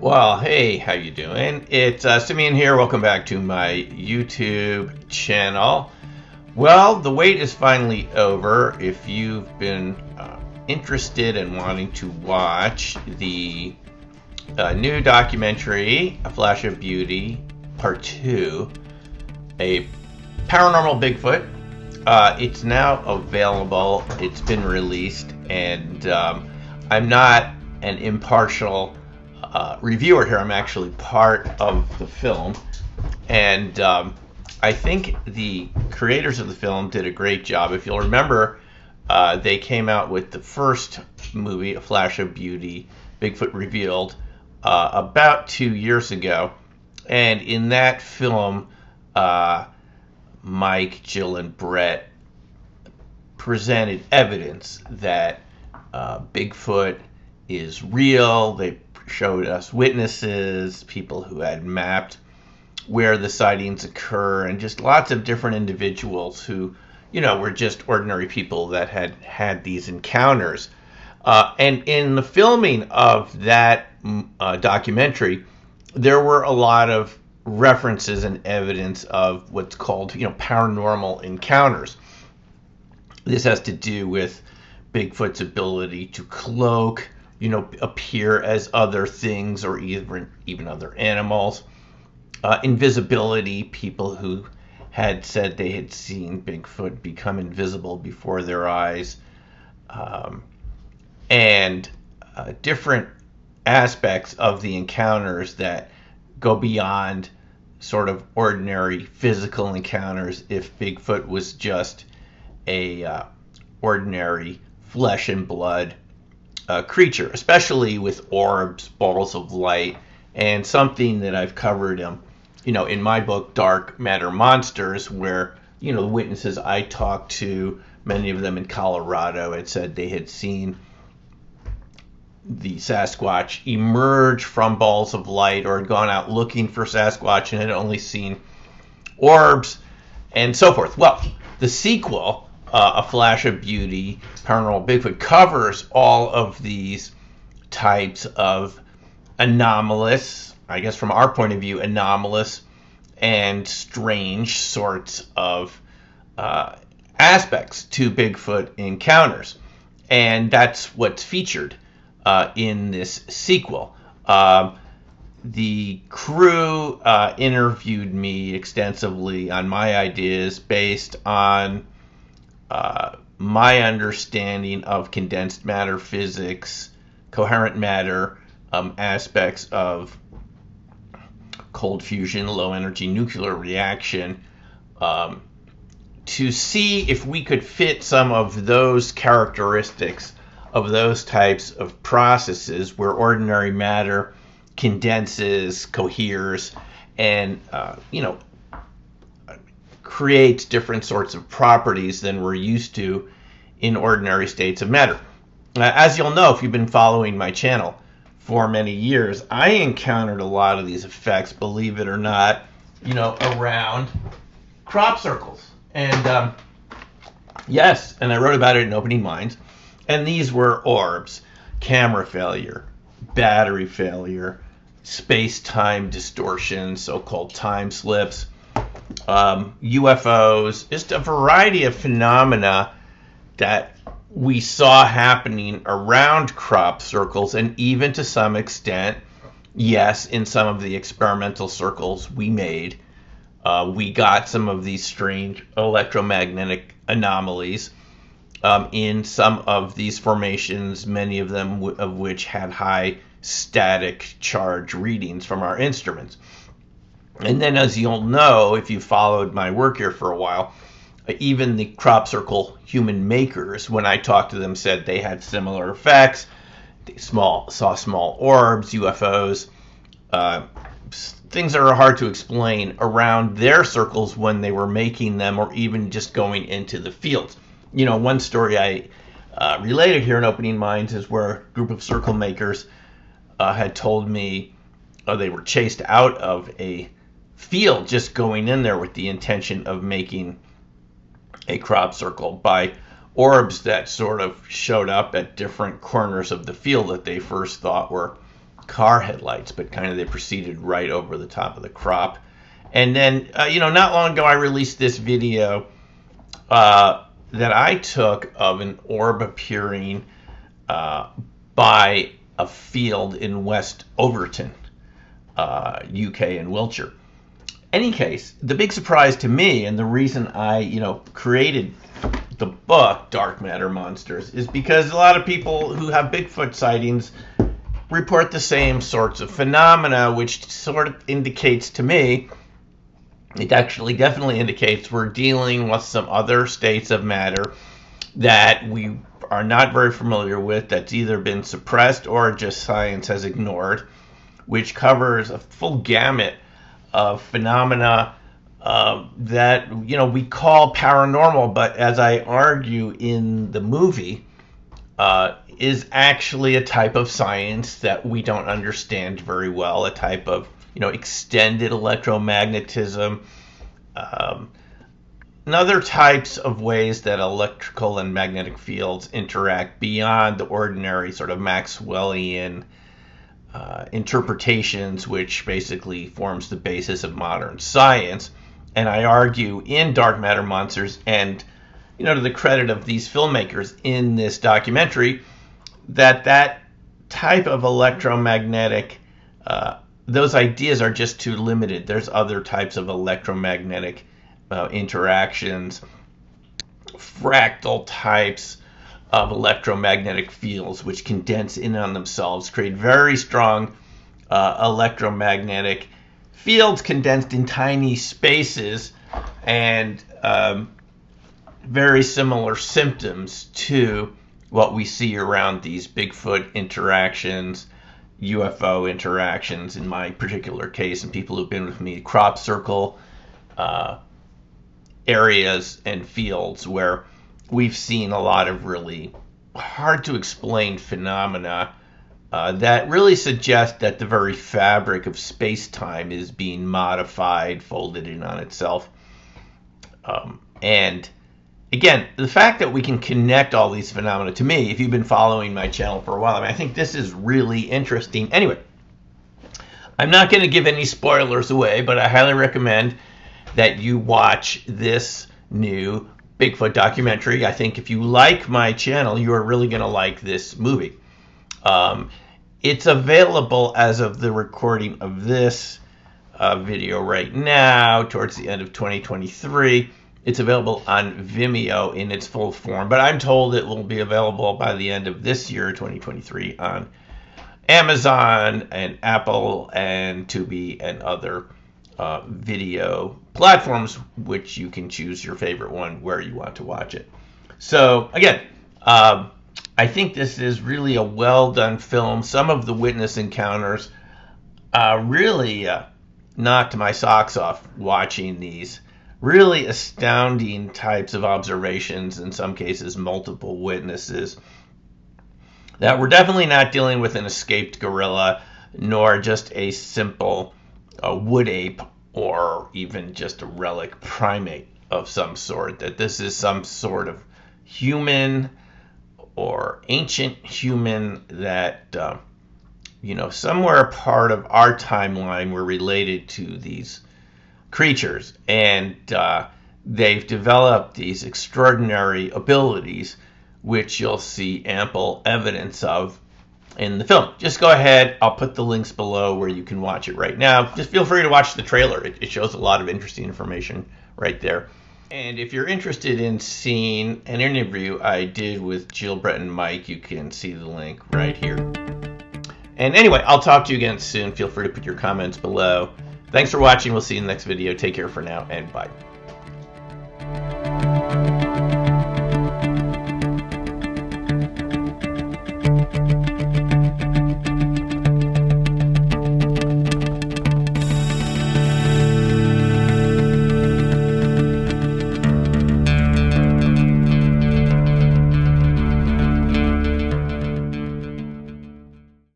Well, hey, how you doing? It's uh, Simeon here. Welcome back to my YouTube channel. Well, the wait is finally over. If you've been uh, interested in wanting to watch the uh, new documentary, A Flash of Beauty, Part 2, a paranormal Bigfoot, uh, it's now available. It's been released, and um, I'm not an impartial uh, reviewer here. I'm actually part of the film, and um, I think the creators of the film did a great job. If you'll remember, uh, they came out with the first movie, A Flash of Beauty, Bigfoot Revealed, uh, about two years ago, and in that film, uh, Mike, Jill, and Brett presented evidence that uh, Bigfoot is real. They showed us witnesses, people who had mapped where the sightings occur, and just lots of different individuals who, you know, were just ordinary people that had had these encounters. Uh, and in the filming of that mm, uh, documentary, there were a lot of references and evidence of what's called, you know, paranormal encounters. This has to do with Bigfoot's ability to cloak, you know, appear as other things or even even other animals. Uh, invisibility, people who had said they had seen Bigfoot become invisible before their eyes, um, and uh, different aspects of the encounters that go beyond sort of ordinary physical encounters if Bigfoot was just a uh, ordinary flesh and blood uh, creature, especially with orbs, balls of light, and something that I've covered, um, you know, in my book, Dark Matter Monsters, where you know the witnesses I talked to, many of them in Colorado, had said they had seen the Sasquatch emerge from balls of light or had gone out looking for Sasquatch and had only seen orbs and so forth. Well, the sequel uh, A Flash of Beauty, Paranormal Bigfoot covers all of these types of anomalous, I guess from our point of view, anomalous and strange sorts of uh, aspects to Bigfoot encounters. And that's what's featured uh, in this sequel. Um, the crew uh, interviewed me extensively on my ideas based on my understanding of condensed matter physics, coherent matter um, aspects of cold fusion, low energy nuclear reaction, um, to see if we could fit some of those characteristics of those types of processes where ordinary matter condenses, coheres, and uh, you know creates different sorts of properties than we're used to in ordinary states of matter. As you'll know if you've been following my channel for many years, I encountered a lot of these effects, believe it or not, you know, around crop circles. And um, yes, and I wrote about it in Opening Minds. And these were orbs, camera failure, battery failure, space time distortion, so called time slips um, UFOs, just a variety of phenomena that we saw happening around crop circles, and even to some extent, yes, in some of the experimental circles we made, uh, we got some of these strange electromagnetic anomalies. Um, in some of these formations, many of them w- of which had high static charge readings from our instruments. And then, as you'll know, if you followed my work here for a while, even the crop circle human makers, when I talked to them, said they had similar effects. They small saw small orbs, UFOs, uh, things that are hard to explain around their circles when they were making them, or even just going into the fields. You know, one story I uh, related here in Opening Minds is where a group of circle makers uh, had told me uh, they were chased out of a field just going in there with the intention of making a crop circle by orbs that sort of showed up at different corners of the field that they first thought were car headlights, but kind of they proceeded right over the top of the crop. And then, uh, you know, not long ago, I released this video uh, that I took of an orb appearing uh, by a field in West Overton, UK, uh, in Wiltshire. Any case, the big surprise to me, and the reason I, you know, created the book Dark Matter Monsters, is because a lot of people who have Bigfoot sightings report the same sorts of phenomena, which sort of indicates to me it actually definitely indicates we're dealing with some other states of matter that we are not very familiar with, that's either been suppressed or just science has ignored, which covers a full gamut of phenomena uh, that you know we call paranormal, but as I argue in the movie, uh, is actually a type of science that we don't understand very well, a type of you know extended electromagnetism um, and other types of ways that electrical and magnetic fields interact beyond the ordinary sort of Maxwellian uh, interpretations, which basically forms the basis of modern science. And I argue in Dark Matter Monsters, and you know, to the credit of these filmmakers in this documentary, that that type of electromagnetic uh, those ideas are just too limited. There's other types of electromagnetic uh, interactions, fractal types of electromagnetic fields, which condense in on themselves, create very strong uh, electromagnetic fields condensed in tiny spaces, and um, very similar symptoms to what we see around these Bigfoot interactions UFO interactions in my particular case, and people who've been with me, crop circle uh, areas and fields where we've seen a lot of really hard to explain phenomena uh, that really suggest that the very fabric of space time is being modified, folded in on itself. Um, and again, the fact that we can connect all these phenomena to me, if you've been following my channel for a while, I mean, I think this is really interesting. Anyway, I'm not going to give any spoilers away, but I highly recommend that you watch this new Bigfoot documentary. I think if you like my channel, you are really going to like this movie. Um, it's available as of the recording of this uh, video right now, towards the end of 2023. It's available on Vimeo in its full form, but I'm told it will be available by the end of this year, 2023, on Amazon and Apple and Tubi and other uh, video platforms, which you can choose your favorite one where you want to watch it. So, again, um, I think this is really a well done film. Some of the witness encounters uh, really uh, knocked my socks off watching these really astounding types of observations, in some cases, multiple witnesses, that we're definitely not dealing with an escaped gorilla, nor just a simple uh, wood ape or even just a relic primate of some sort, that this is some sort of human or ancient human that, uh, you know, somewhere a part of our timeline were related to these creatures, and uh, they've developed these extraordinary abilities, which you'll see ample evidence of in the film. Just go ahead. I'll put the links below where you can watch it right now. Just feel free to watch the trailer. It, it, shows a lot of interesting information right there. And if you're interested in seeing an interview I did with Jill Brett and Mike, you can see the link right here. And anyway, I'll talk to you again soon. Feel free to put your comments below. Thanks for watching. We'll see you in the next video. Take care for now and bye.